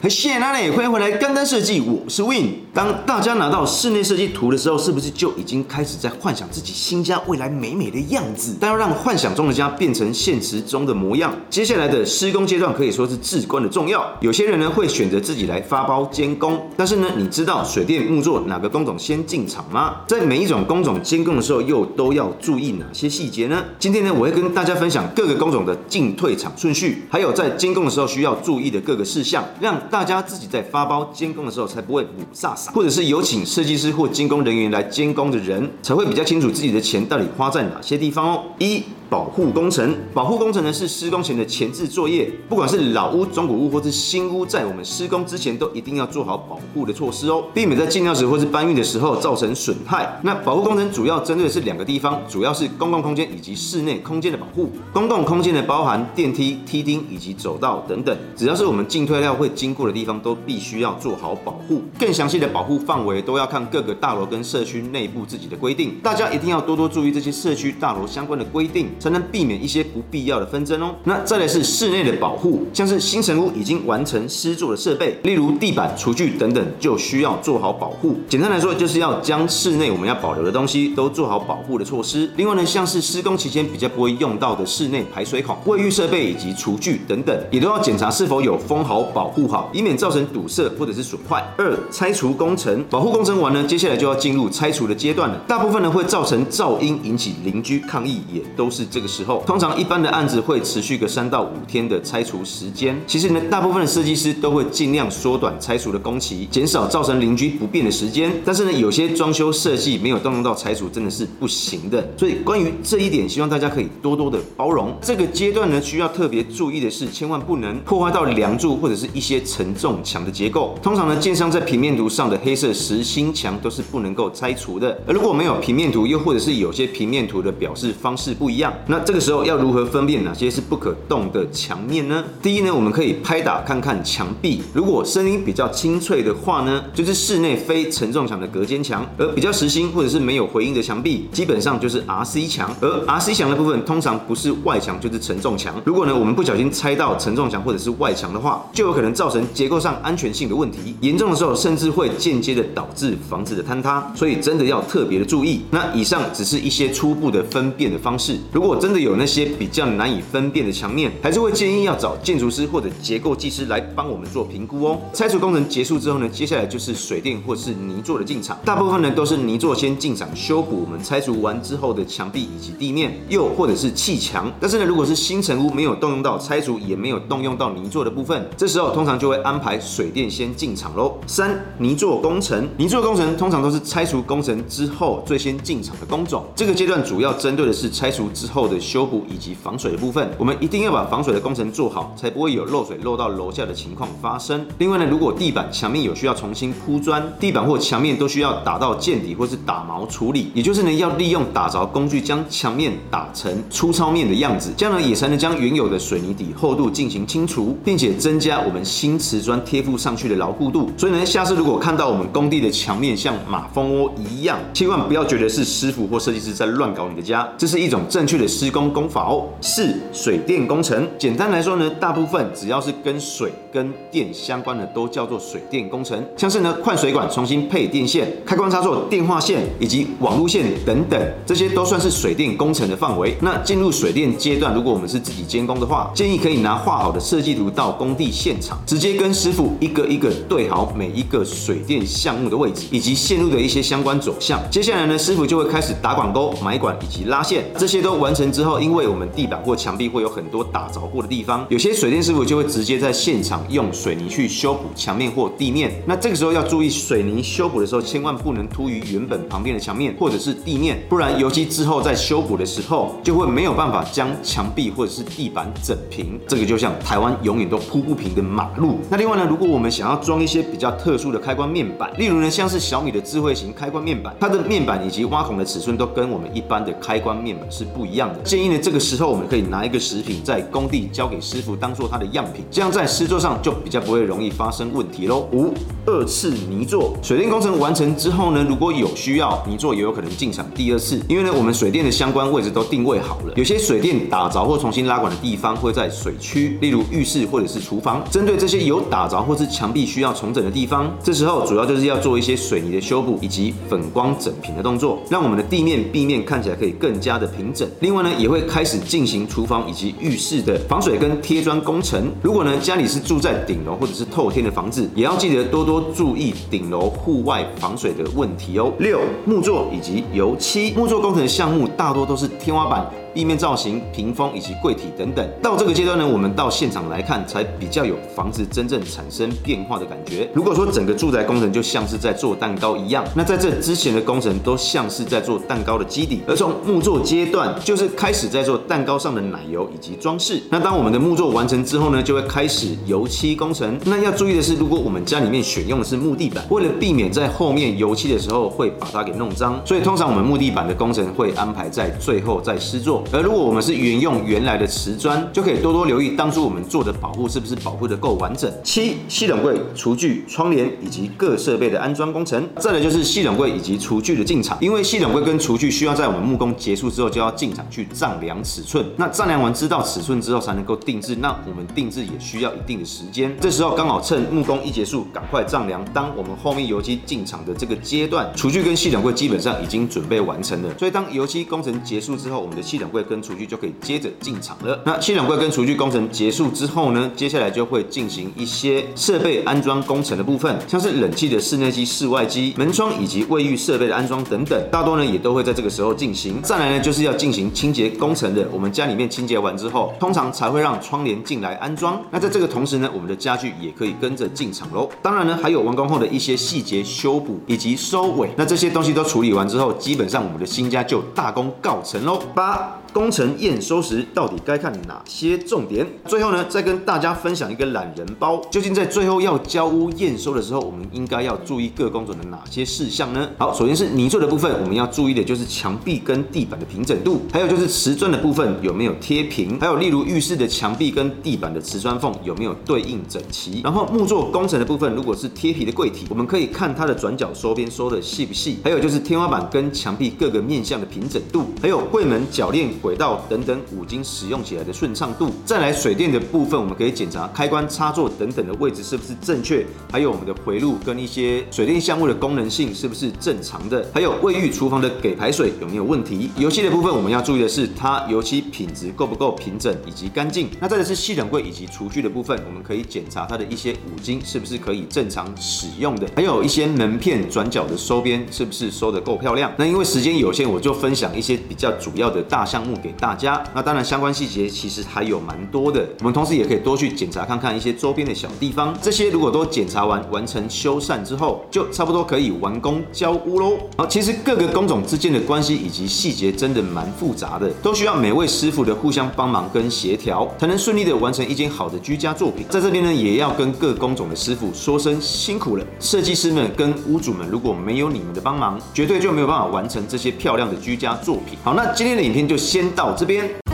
很谢谢大家，欢迎回来干单设计，我是 Win。当大家拿到室内设计图的时候，是不是就已经开始在幻想自己新家未来美美的样子？但要让幻想中的家变成现实中的模样，接下来的施工阶段可以说是至关的重要。有些人呢会选择自己来发包监工，但是呢，你知道水电木作哪个工种先进场吗？在每一种工种监工的时候，又都要注意哪些细节呢？今天呢，我会跟大家分享各个工种的进退场顺序，还有在监工的时候需要注意的各个事项，让大家自己在发包监工的时候才不会五煞煞，或者是有请设计师或监工人员来监工的人才会比较清楚自己的钱到底花在哪些地方哦。一保护工程，保护工程呢是施工前的前置作业，不管是老屋、中古屋或是新屋，在我们施工之前都一定要做好保护的措施哦，避免在进料时或是搬运的时候造成损害。那保护工程主要针对的是两个地方，主要是公共空间以及室内空间的保护。公共空间呢包含电梯、梯厅以及走道等等，只要是我们进退料会经过的地方，都必须要做好保护。更详细的保护范围都要看各个大楼跟社区内部自己的规定，大家一定要多多注意这些社区大楼相关的规定。才能避免一些不必要的纷争哦。那再来是室内的保护，像是新成屋已经完成施作的设备，例如地板、厨具等等，就需要做好保护。简单来说，就是要将室内我们要保留的东西都做好保护的措施。另外呢，像是施工期间比较不会用到的室内排水孔、卫浴设备以及厨具等等，也都要检查是否有封好、保护好，以免造成堵塞或者是损坏。二、拆除工程，保护工程完呢，接下来就要进入拆除的阶段了。大部分呢会造成噪音，引起邻居抗议，也都是。这个时候，通常一般的案子会持续个三到五天的拆除时间。其实呢，大部分的设计师都会尽量缩短拆除的工期，减少造成邻居不便的时间。但是呢，有些装修设计没有动用到拆除，真的是不行的。所以关于这一点，希望大家可以多多的包容。这个阶段呢，需要特别注意的是，千万不能破坏到梁柱或者是一些承重墙的结构。通常呢，建商在平面图上的黑色实心墙都是不能够拆除的。而如果没有平面图，又或者是有些平面图的表示方式不一样。那这个时候要如何分辨哪些是不可动的墙面呢？第一呢，我们可以拍打看看墙壁，如果声音比较清脆的话呢，就是室内非承重墙的隔间墙；而比较实心或者是没有回音的墙壁，基本上就是 RC 墙。而 RC 墙的部分通常不是外墙就是承重墙。如果呢我们不小心拆到承重墙或者是外墙的话，就有可能造成结构上安全性的问题，严重的时候甚至会间接的导致房子的坍塌。所以真的要特别的注意。那以上只是一些初步的分辨的方式，如果如果真的有。那些比较难以分辨的墙面，还是会建议要找建筑师或者结构技师来帮我们做评估哦。拆除工程结束之后呢，接下来就是水电或是泥作的进场。大部分呢都是泥作先进场修补我们拆除完之后的墙壁以及地面，又或者是砌墙。但是呢，如果是新成屋没有动用到拆除，也没有动用到泥作的部分，这时候通常就会安排水电先进场喽。三、泥作工程，泥作工程通常都是拆除工程之后最先进场的工种。这个阶段主要针对的是拆除之后后的修。补以及防水的部分，我们一定要把防水的工程做好，才不会有漏水漏到楼下的情况发生。另外呢，如果地板、墙面有需要重新铺砖，地板或墙面都需要打到见底或是打毛处理，也就是呢，要利用打凿工具将墙面打成粗糙面的样子，这样呢也才能将原有的水泥底厚度进行清除，并且增加我们新瓷砖贴附上去的牢固度。所以呢，下次如果看到我们工地的墙面像马蜂窝一样，千万不要觉得是师傅或设计师在乱搞你的家，这是一种正确的施工工法哦。四、水电工程，简单来说呢，大部分只要是跟水跟电相关的，都叫做水电工程。像是呢，换水管、重新配电线、开关插座、电话线以及网路线等等，这些都算是水电工程的范围。那进入水电阶段，如果我们是自己监工的话，建议可以拿画好的设计图到工地现场，直接跟师傅一个一个对好每一个水电项目的位置以及线路的一些相关走向。接下来呢，师傅就会开始打管沟、埋管以及拉线。这些都完完成之后，因为我们地板或墙壁会有很多打凿过的地方，有些水电师傅就会直接在现场用水泥去修补墙面或地面。那这个时候要注意，水泥修补的时候千万不能凸于原本旁边的墙面或者是地面，不然油漆之后在修补的时候就会没有办法将墙壁或者是地板整平。这个就像台湾永远都铺不平的马路。那另外呢，如果我们想要装一些比较特殊的开关面板，例如呢像是小米的智慧型开关面板，它的面板以及挖孔的尺寸都跟我们一般的开关面板是不一样的。建议呢这个时候我们可以拿一个食品在工地交给师傅当做他的样品，这样在施作上就比较不会容易发生问题喽。五、二次泥作，水电工程完成之后呢，如果有需要，泥作也有可能进场第二次，因为呢我们水电的相关位置都定位好了，有些水电打着或重新拉管的地方会在水区，例如浴室或者是厨房。针对这些有打着或是墙壁需要重整的地方，这时候主要就是要做一些水泥的修补以及粉光整平的动作，让我们的地面壁面看起来可以更加的平整。另外呢，也会开始进行厨房以及浴室的防水跟贴砖工程。如果呢家里是住在顶楼或者是透天的房子，也要记得多多注意顶楼户外防水的问题哦。六、木作以及油漆，木作工程的项目大多都是天花板。地面造型、屏风以及柜体等等，到这个阶段呢，我们到现场来看，才比较有房子真正产生变化的感觉。如果说整个住宅工程就像是在做蛋糕一样，那在这之前的工程都像是在做蛋糕的基底，而从木作阶段就是开始在做蛋糕上的奶油以及装饰。那当我们的木作完成之后呢，就会开始油漆工程。那要注意的是，如果我们家里面选用的是木地板，为了避免在后面油漆的时候会把它给弄脏，所以通常我们木地板的工程会安排在最后再施作。而如果我们是沿用原来的瓷砖，就可以多多留意当初我们做的保护是不是保护的够完整。七、系统柜、厨具、窗帘以及各设备的安装工程。再来就是系统柜以及厨具的进场，因为系统柜跟厨具需要在我们木工结束之后就要进场去丈量尺寸。那丈量完知道尺寸之后才能够定制，那我们定制也需要一定的时间。这时候刚好趁木工一结束，赶快丈量。当我们后面油漆进场的这个阶段，厨具跟系统柜基本上已经准备完成了。所以当油漆工程结束之后，我们的系统柜跟厨具就可以接着进场了。那系统柜跟厨具工程结束之后呢，接下来就会进行一些设备安装工程的部分，像是冷气的室内机、室外机、门窗以及卫浴设备的安装等等，大多呢也都会在这个时候进行。再来呢，就是要进行清洁工程的。我们家里面清洁完之后，通常才会让窗帘进来安装。那在这个同时呢，我们的家具也可以跟着进场喽。当然呢，还有完工后的一些细节修补以及收尾。那这些东西都处理完之后，基本上我们的新家就大功告成喽。八。工程验收时到底该看哪些重点？最后呢，再跟大家分享一个懒人包。究竟在最后要交屋验收的时候，我们应该要注意各工种的哪些事项呢？好，首先是泥作的部分，我们要注意的就是墙壁跟地板的平整度，还有就是瓷砖的部分有没有贴平，还有例如浴室的墙壁跟地板的瓷砖缝有没有对应整齐。然后木作工程的部分，如果是贴皮的柜体，我们可以看它的转角收边收的细不细，还有就是天花板跟墙壁各个面向的平整度，还有柜门铰链。轨道等等五金使用起来的顺畅度，再来水电的部分，我们可以检查开关插座等等的位置是不是正确，还有我们的回路跟一些水电项目的功能性是不是正常的，还有卫浴厨房的给排水有没有问题。油漆的部分我们要注意的是，它油漆品质够不够平整以及干净。那再来是系统柜以及厨具的部分，我们可以检查它的一些五金是不是可以正常使用的，还有一些门片转角的收边是不是收得够漂亮。那因为时间有限，我就分享一些比较主要的大项给大家，那当然相关细节其实还有蛮多的，我们同时也可以多去检查看看一些周边的小地方，这些如果都检查完完成修缮之后，就差不多可以完工交屋喽。好，其实各个工种之间的关系以及细节真的蛮复杂的，都需要每位师傅的互相帮忙跟协调，才能顺利的完成一间好的居家作品。在这边呢，也要跟各工种的师傅说声辛苦了，设计师们跟屋主们如果没有你们的帮忙，绝对就没有办法完成这些漂亮的居家作品。好，那今天的影片就先先到这边。